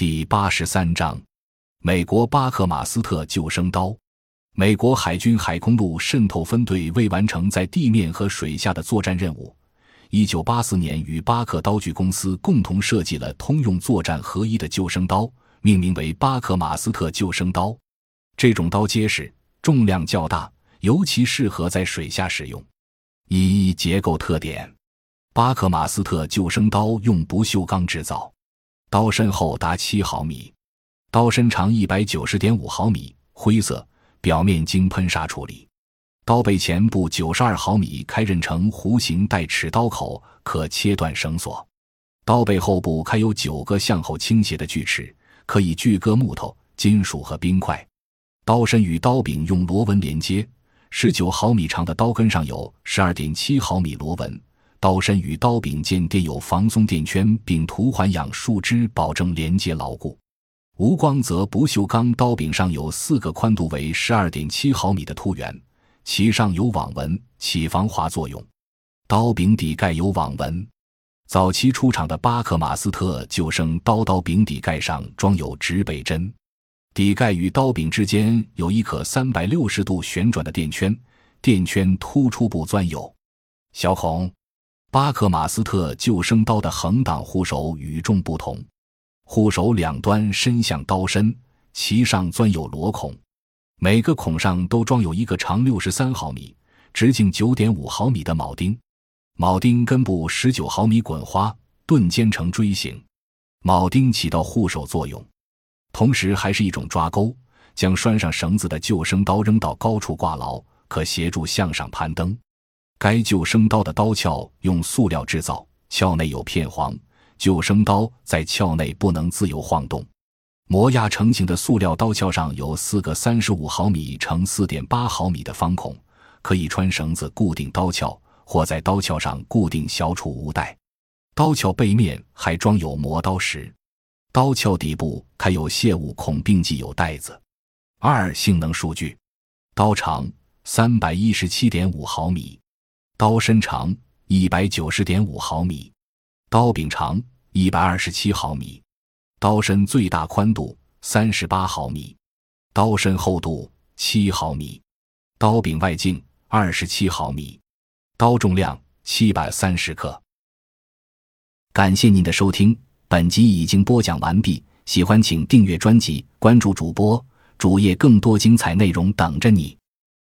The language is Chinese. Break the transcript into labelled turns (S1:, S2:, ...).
S1: 第八十三章，美国巴克马斯特救生刀。美国海军海空陆渗透分队为完成在地面和水下的作战任务，一九八四年与巴克刀具公司共同设计了通用作战合一的救生刀，命名为巴克马斯特救生刀。这种刀结实，重量较大，尤其适合在水下使用。一结构特点：巴克马斯特救生刀用不锈钢制造。刀身厚达七毫米，刀身长一百九十点五毫米，灰色，表面经喷砂处理。刀背前部九十二毫米开刃呈弧形带齿刀口，可切断绳索。刀背后部开有九个向后倾斜的锯齿，可以锯割木头、金属和冰块。刀身与刀柄用螺纹连接，十九毫米长的刀根上有十二点七毫米螺纹。刀身与刀柄间垫有防松垫圈，并涂环氧树脂，保证连接牢固。无光泽不锈钢刀柄上有四个宽度为十二点七毫米的凸圆，其上有网纹，起防滑作用。刀柄底盖有网纹。早期出厂的巴克马斯特救生刀刀柄底盖上装有指北针，底盖与刀柄之间有一可三百六十度旋转的垫圈，垫圈突出部钻有小孔。巴克马斯特救生刀的横挡护手与众不同，护手两端伸向刀身，其上钻有螺孔，每个孔上都装有一个长六十三毫米、直径九点五毫米的铆钉，铆钉根部十九毫米滚花，钝尖呈锥形，铆钉起到护手作用，同时还是一种抓钩，将拴上绳子的救生刀扔到高处挂牢，可协助向上攀登。该救生刀的刀鞘用塑料制造，鞘内有片簧，救生刀在鞘内不能自由晃动。磨压成型的塑料刀鞘上有四个三十五毫米乘四点八毫米的方孔，可以穿绳子固定刀鞘，或在刀鞘上固定小储物袋。刀鞘背面还装有磨刀石，刀鞘底部开有泄物孔，并系有带子。二、性能数据：刀长三百一十七点五毫米。刀身长一百九十点五毫米，刀柄长一百二十七毫米，刀身最大宽度三十八毫米，刀身厚度七毫米，刀柄外径二十七毫米，刀重量七百三十克。感谢您的收听，本集已经播讲完毕。喜欢请订阅专辑，关注主播主页，更多精彩内容等着你。